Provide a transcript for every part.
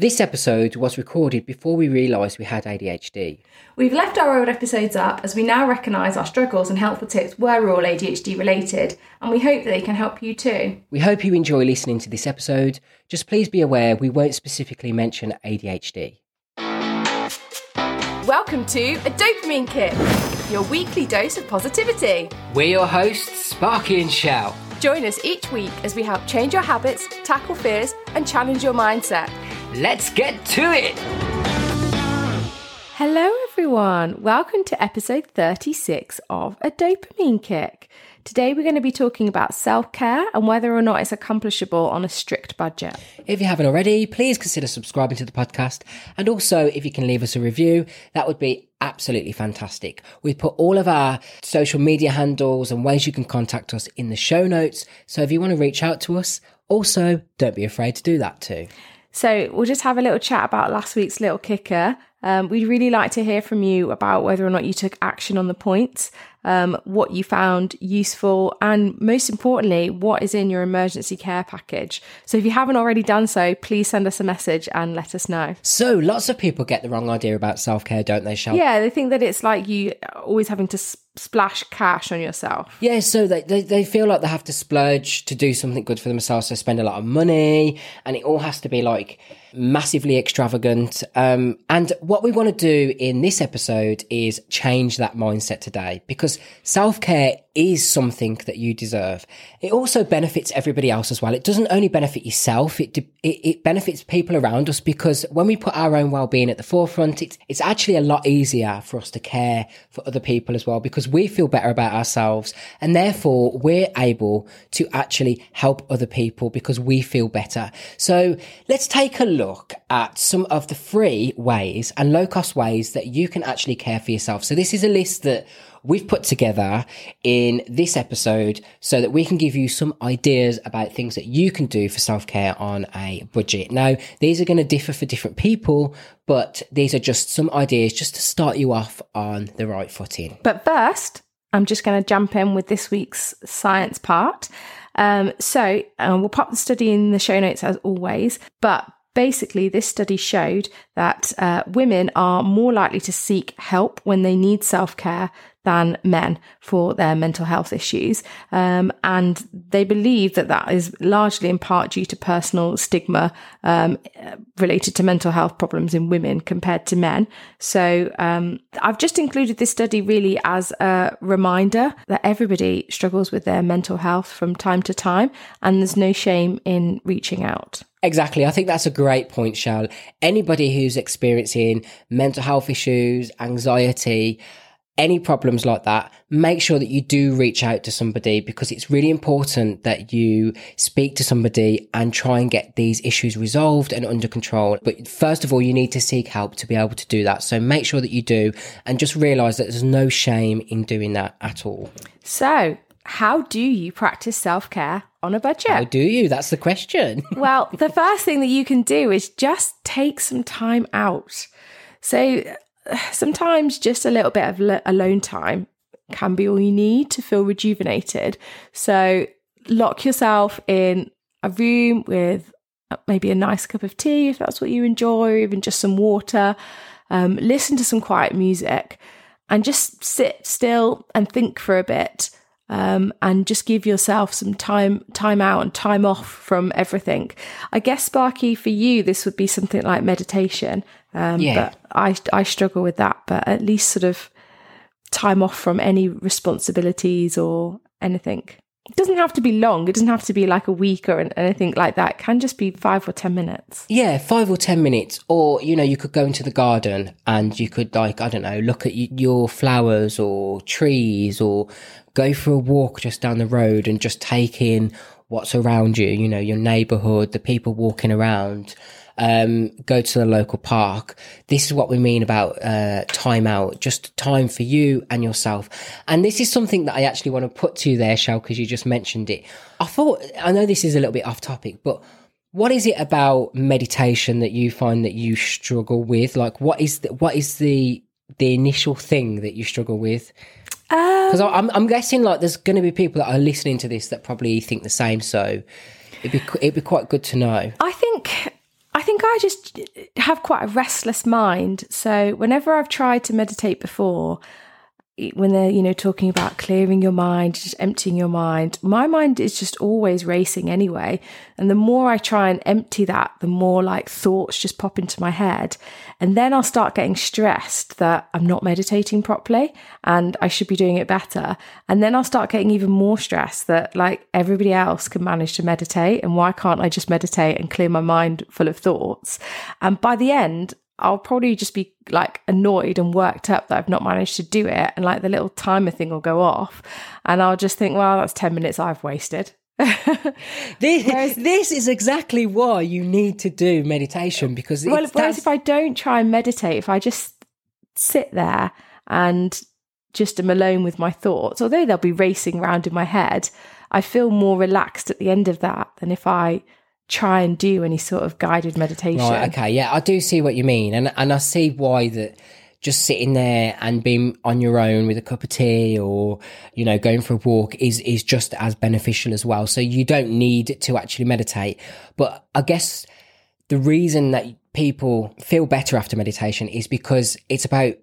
This episode was recorded before we realised we had ADHD. We've left our old episodes up as we now recognise our struggles and helpful tips were all ADHD related, and we hope that they can help you too. We hope you enjoy listening to this episode. Just please be aware we won't specifically mention ADHD. Welcome to A Dopamine Kick, your weekly dose of positivity. We're your hosts, Sparky and Shell. Join us each week as we help change your habits, tackle fears, and challenge your mindset. Let's get to it! Hello, everyone. Welcome to episode 36 of A Dopamine Kick. Today, we're going to be talking about self care and whether or not it's accomplishable on a strict budget. If you haven't already, please consider subscribing to the podcast. And also, if you can leave us a review, that would be absolutely fantastic. We've put all of our social media handles and ways you can contact us in the show notes. So if you want to reach out to us, also don't be afraid to do that too. So we'll just have a little chat about last week's little kicker. Um, we'd really like to hear from you about whether or not you took action on the points, um, what you found useful, and most importantly, what is in your emergency care package. So if you haven't already done so, please send us a message and let us know. So lots of people get the wrong idea about self care, don't they, Shell? Yeah, they think that it's like you always having to s- splash cash on yourself. Yeah, so they, they, they feel like they have to splurge to do something good for themselves, so spend a lot of money, and it all has to be like massively extravagant. Um, and what we want to do in this episode is change that mindset today because self care is something that you deserve. It also benefits everybody else as well. It doesn't only benefit yourself, it, it, it benefits people around us because when we put our own well being at the forefront, it's, it's actually a lot easier for us to care for other people as well because we feel better about ourselves and therefore we're able to actually help other people because we feel better. So let's take a look at some of the free ways and low cost ways that you can actually care for yourself. So this is a list that we've put together in this episode so that we can give you some ideas about things that you can do for self care on a budget. Now, these are going to differ for different people, but these are just some ideas just to start you off on the right footing. But first, I'm just going to jump in with this week's science part. Um, so uh, we'll pop the study in the show notes as always, but basically, this study showed that uh, women are more likely to seek help when they need self care than men for their mental health issues. Um, and they believe that that is largely in part due to personal stigma um, related to mental health problems in women compared to men. So um, I've just included this study really as a reminder that everybody struggles with their mental health from time to time, and there's no shame in reaching out. Exactly. I think that's a great point, Shell. Anybody who's experiencing mental health issues, anxiety, any problems like that, make sure that you do reach out to somebody because it's really important that you speak to somebody and try and get these issues resolved and under control. But first of all, you need to seek help to be able to do that. So make sure that you do and just realize that there's no shame in doing that at all. So, how do you practice self care on a budget? How do you? That's the question. well, the first thing that you can do is just take some time out. So, sometimes just a little bit of alone time can be all you need to feel rejuvenated. So, lock yourself in a room with maybe a nice cup of tea if that's what you enjoy, or even just some water. Um, listen to some quiet music and just sit still and think for a bit. Um, and just give yourself some time time out and time off from everything. I guess Sparky for you this would be something like meditation. Um, Yeah. But I I struggle with that. But at least sort of time off from any responsibilities or anything. It doesn't have to be long. It doesn't have to be like a week or anything like that. It can just be five or ten minutes. Yeah, five or ten minutes, or you know, you could go into the garden and you could like I don't know, look at your flowers or trees, or go for a walk just down the road and just take in what's around you. You know, your neighbourhood, the people walking around. Um, go to the local park. This is what we mean about uh, time out, just time for you and yourself. And this is something that I actually want to put to you there, Shell, because you just mentioned it. I thought I know this is a little bit off topic, but what is it about meditation that you find that you struggle with? Like, what is the, what is the the initial thing that you struggle with? Um, Because I'm I'm guessing like there's going to be people that are listening to this that probably think the same. So it'd be it'd be quite good to know. I think think I just have quite a restless mind. So whenever I've tried to meditate before, when they're you know talking about clearing your mind just emptying your mind my mind is just always racing anyway. And the more i try and empty that the more like thoughts just pop into my head. And then i'll start getting stressed that i'm not meditating properly and i should be doing it better. And then i'll start getting even more stressed that like everybody else can manage to meditate. And why can't i just meditate and clear my mind full of thoughts? And by the end I'll probably just be like annoyed and worked up that I've not managed to do it. And like the little timer thing will go off. And I'll just think, well, that's 10 minutes I've wasted. this, whereas, this is exactly why you need to do meditation because well, whereas if I don't try and meditate, if I just sit there and just am alone with my thoughts, although they'll be racing around in my head, I feel more relaxed at the end of that than if I try and do any sort of guided meditation. Right, okay, yeah, I do see what you mean, and and I see why that just sitting there and being on your own with a cup of tea or you know going for a walk is is just as beneficial as well. So you don't need to actually meditate, but I guess the reason that people feel better after meditation is because it's about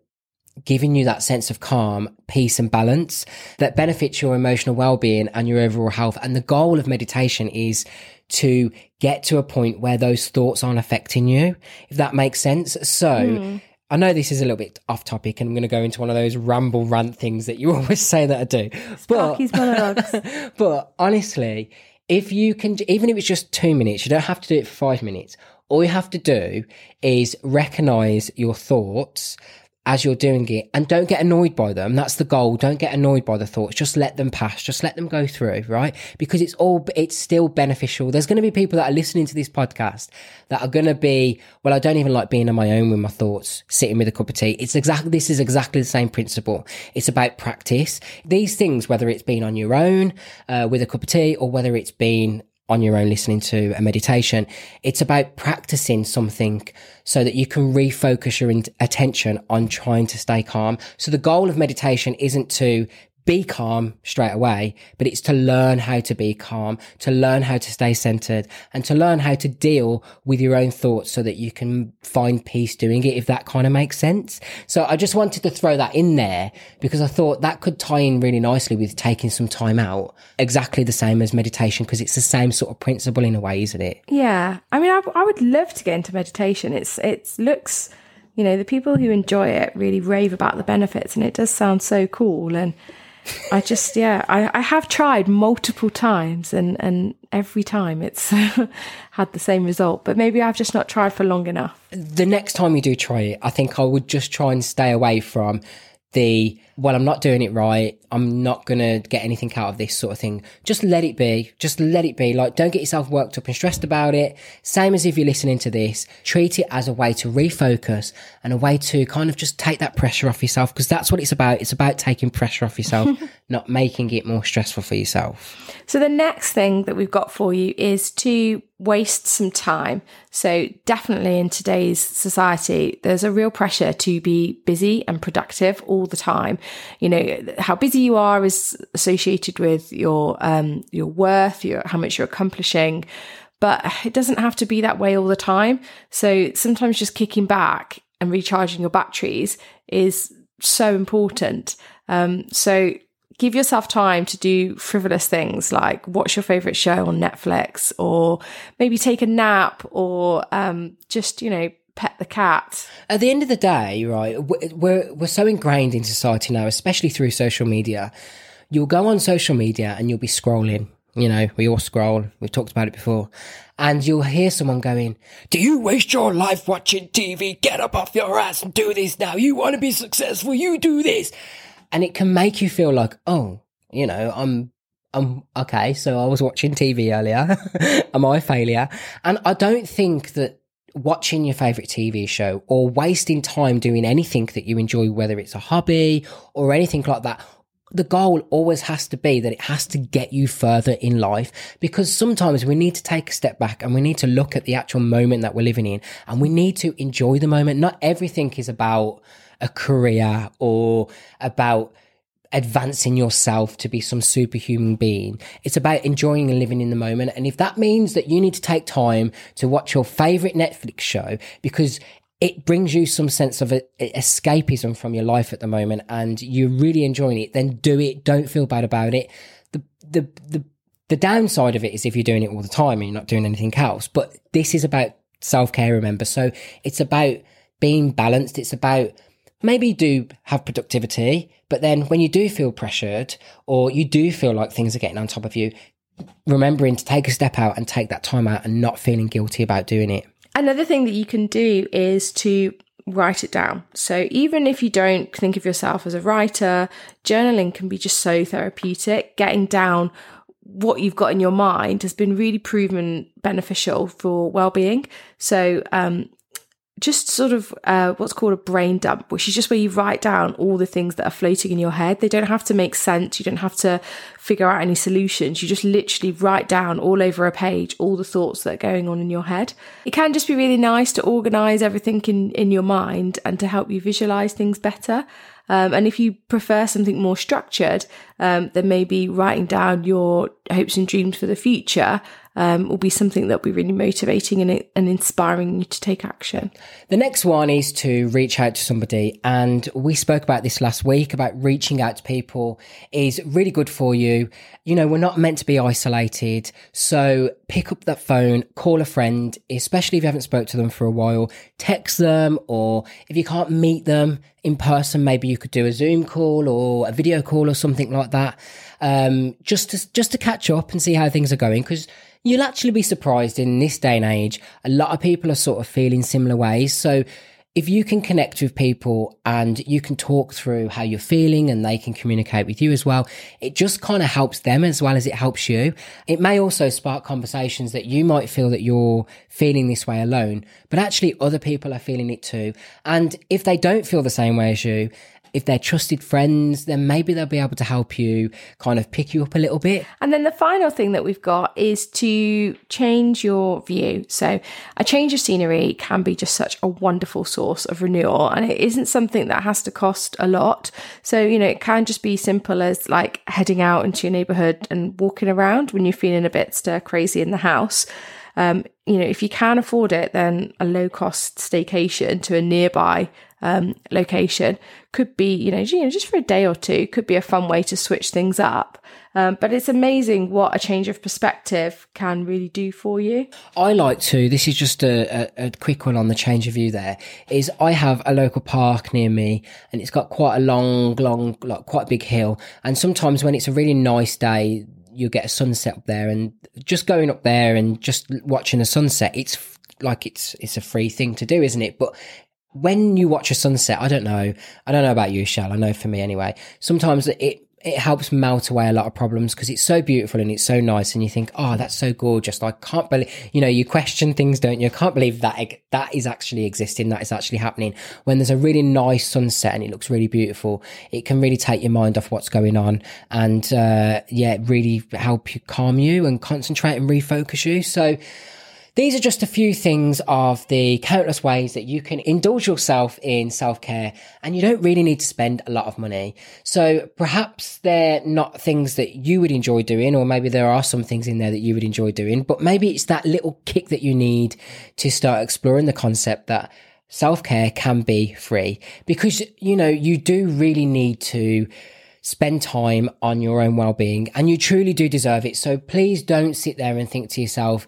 giving you that sense of calm, peace, and balance that benefits your emotional well being and your overall health. And the goal of meditation is to get to a point where those thoughts aren't affecting you, if that makes sense. So, mm. I know this is a little bit off topic and I'm going to go into one of those ramble rant things that you always say that I do. Sparky's but, but honestly, if you can, even if it's just two minutes, you don't have to do it for five minutes. All you have to do is recognize your thoughts, as you're doing it and don't get annoyed by them. That's the goal. Don't get annoyed by the thoughts. Just let them pass. Just let them go through, right? Because it's all, it's still beneficial. There's going to be people that are listening to this podcast that are going to be, well, I don't even like being on my own with my thoughts, sitting with a cup of tea. It's exactly, this is exactly the same principle. It's about practice. These things, whether it's been on your own, uh, with a cup of tea or whether it's been on your own listening to a meditation. It's about practicing something so that you can refocus your attention on trying to stay calm. So the goal of meditation isn't to be calm straight away, but it's to learn how to be calm, to learn how to stay centered and to learn how to deal with your own thoughts so that you can find peace doing it, if that kind of makes sense. So I just wanted to throw that in there because I thought that could tie in really nicely with taking some time out, exactly the same as meditation because it's the same sort of principle in a way, isn't it? Yeah. I mean, I, I would love to get into meditation. It's, it looks, you know, the people who enjoy it really rave about the benefits and it does sound so cool. And, I just, yeah, I, I have tried multiple times and, and every time it's had the same result, but maybe I've just not tried for long enough. The next time you do try it, I think I would just try and stay away from the well i'm not doing it right i'm not gonna get anything out of this sort of thing. Just let it be. Just let it be. Like don't get yourself worked up and stressed about it. Same as if you're listening to this treat it as a way to refocus and a way to kind of just take that pressure off yourself because that's what it's about. It's about taking pressure off yourself not making it more stressful for yourself. So the next thing that we've got for you is to waste some time. So, definitely in today's society, there's a real pressure to be busy and productive all the time. You know, how busy you are is associated with your um, your worth, your how much you're accomplishing. But it doesn't have to be that way all the time. So sometimes just kicking back and recharging your batteries is so important. Um, so give yourself time to do frivolous things like watch your favorite show on Netflix or maybe take a nap or um, just, you know, pet the cat. At the end of the day, right, we're, we're so ingrained in society now, especially through social media. You'll go on social media and you'll be scrolling. You know, we all scroll. We've talked about it before. And you'll hear someone going, Do you waste your life watching TV? Get up off your ass and do this now. You want to be successful. You do this and it can make you feel like, oh, you know, I'm I'm okay. So I was watching TV earlier. Am I a failure? And I don't think that watching your favorite TV show or wasting time doing anything that you enjoy, whether it's a hobby or anything like that, the goal always has to be that it has to get you further in life because sometimes we need to take a step back and we need to look at the actual moment that we're living in and we need to enjoy the moment. Not everything is about a career or about advancing yourself to be some superhuman being. It's about enjoying and living in the moment. And if that means that you need to take time to watch your favorite Netflix show because it brings you some sense of a, escapism from your life at the moment and you're really enjoying it, then do it. Don't feel bad about it. The, the, the, the downside of it is if you're doing it all the time and you're not doing anything else. But this is about self care, remember. So it's about being balanced. It's about maybe do have productivity, but then when you do feel pressured or you do feel like things are getting on top of you, remembering to take a step out and take that time out and not feeling guilty about doing it. Another thing that you can do is to write it down. So even if you don't think of yourself as a writer, journaling can be just so therapeutic. Getting down what you've got in your mind has been really proven beneficial for well-being. So um, just sort of uh, what's called a brain dump, which is just where you write down all the things that are floating in your head. They don't have to make sense. You don't have to figure out any solutions. You just literally write down all over a page all the thoughts that are going on in your head. It can just be really nice to organize everything in, in your mind and to help you visualize things better. Um, and if you prefer something more structured, um, then maybe writing down your hopes and dreams for the future um, will be something that will be really motivating and, and inspiring you to take action. The next one is to reach out to somebody. And we spoke about this last week about reaching out to people is really good for you. You know, we're not meant to be isolated. So pick up that phone, call a friend, especially if you haven't spoke to them for a while, text them, or if you can't meet them in person, maybe you could do a Zoom call or a video call or something like that. Um, just to, just to catch up and see how things are going. Cause you'll actually be surprised in this day and age. A lot of people are sort of feeling similar ways. So if you can connect with people and you can talk through how you're feeling and they can communicate with you as well, it just kind of helps them as well as it helps you. It may also spark conversations that you might feel that you're feeling this way alone, but actually other people are feeling it too. And if they don't feel the same way as you, if they're trusted friends, then maybe they'll be able to help you kind of pick you up a little bit. And then the final thing that we've got is to change your view. So, a change of scenery can be just such a wonderful source of renewal, and it isn't something that has to cost a lot. So, you know, it can just be simple as like heading out into your neighborhood and walking around when you're feeling a bit stir crazy in the house. Um, you know, if you can afford it, then a low cost staycation to a nearby um, location could be, you know, you know, just for a day or two, could be a fun way to switch things up. Um, but it's amazing what a change of perspective can really do for you. I like to. This is just a, a, a, quick one on the change of view. There is I have a local park near me, and it's got quite a long, long, like quite a big hill. And sometimes when it's a really nice day, you get a sunset up there, and just going up there and just watching a sunset, it's like it's it's a free thing to do, isn't it? But when you watch a sunset, I don't know. I don't know about you, Shell. I know for me anyway. Sometimes it it helps melt away a lot of problems because it's so beautiful and it's so nice, and you think, "Oh, that's so gorgeous." I can't believe, you know, you question things, don't you? I can't believe that that is actually existing, that is actually happening. When there's a really nice sunset and it looks really beautiful, it can really take your mind off what's going on, and uh, yeah, really help you calm you and concentrate and refocus you. So these are just a few things of the countless ways that you can indulge yourself in self care and you don't really need to spend a lot of money. So perhaps they're not things that you would enjoy doing, or maybe there are some things in there that you would enjoy doing, but maybe it's that little kick that you need to start exploring the concept that self care can be free because, you know, you do really need to spend time on your own well-being and you truly do deserve it. So please don't sit there and think to yourself,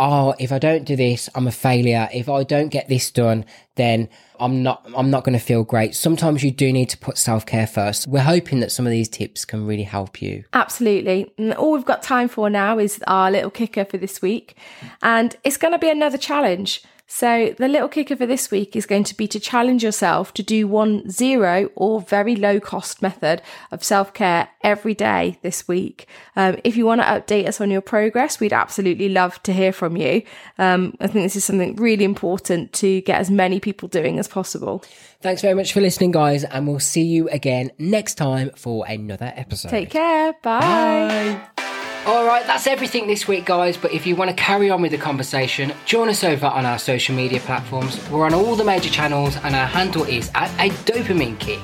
oh, if I don't do this, I'm a failure. If I don't get this done, then I'm not, I'm not going to feel great. Sometimes you do need to put self care first. We're hoping that some of these tips can really help you. Absolutely. And all we've got time for now is our little kicker for this week. And it's going to be another challenge. So, the little kicker for this week is going to be to challenge yourself to do one zero or very low cost method of self care every day this week. Um, if you want to update us on your progress, we'd absolutely love to hear from you. Um, I think this is something really important to get as many people doing as possible. Thanks very much for listening, guys, and we'll see you again next time for another episode. Take care. Bye. Bye. All right, that's everything this week, guys. But if you want to carry on with the conversation, join us over on our social media platforms. We're on all the major channels, and our handle is at a dopamine kick.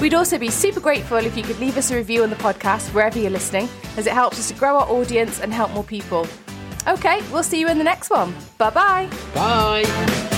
We'd also be super grateful if you could leave us a review on the podcast wherever you're listening, as it helps us to grow our audience and help more people. Okay, we'll see you in the next one. Bye-bye. Bye.